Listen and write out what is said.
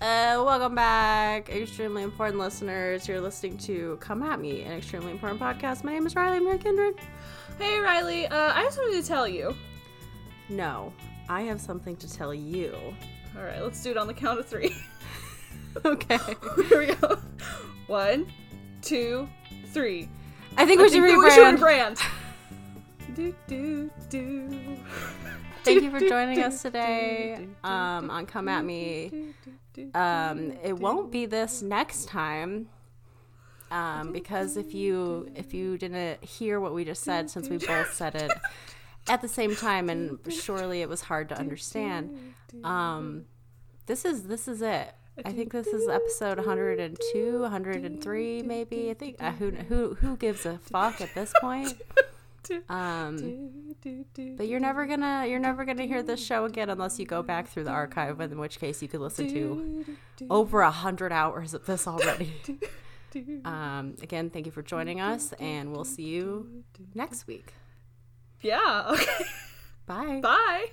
Uh, welcome back, extremely important listeners. You're listening to Come At Me, an extremely important podcast. My name is Riley Mere Kindred. Hey Riley, uh, I have something to tell you. No, I have something to tell you. All right, let's do it on the count of three. Okay. Here we go. One, two, three. I think we I should think that we should rebrand. rebrand. do do do. Thank you for joining us today um, on Come At Me. Um, it won't be this next time. Um, because if you if you didn't hear what we just said, since we both said it at the same time, and surely it was hard to understand. Um, this is this is it. I think this is episode 102, 103, maybe. I think uh, who who who gives a fuck at this point. Um, but you're never gonna you're never gonna hear this show again unless you go back through the archive. In which case, you could listen to over a hundred hours of this already. Um, again, thank you for joining us, and we'll see you next week. Yeah. Okay. Bye. Bye.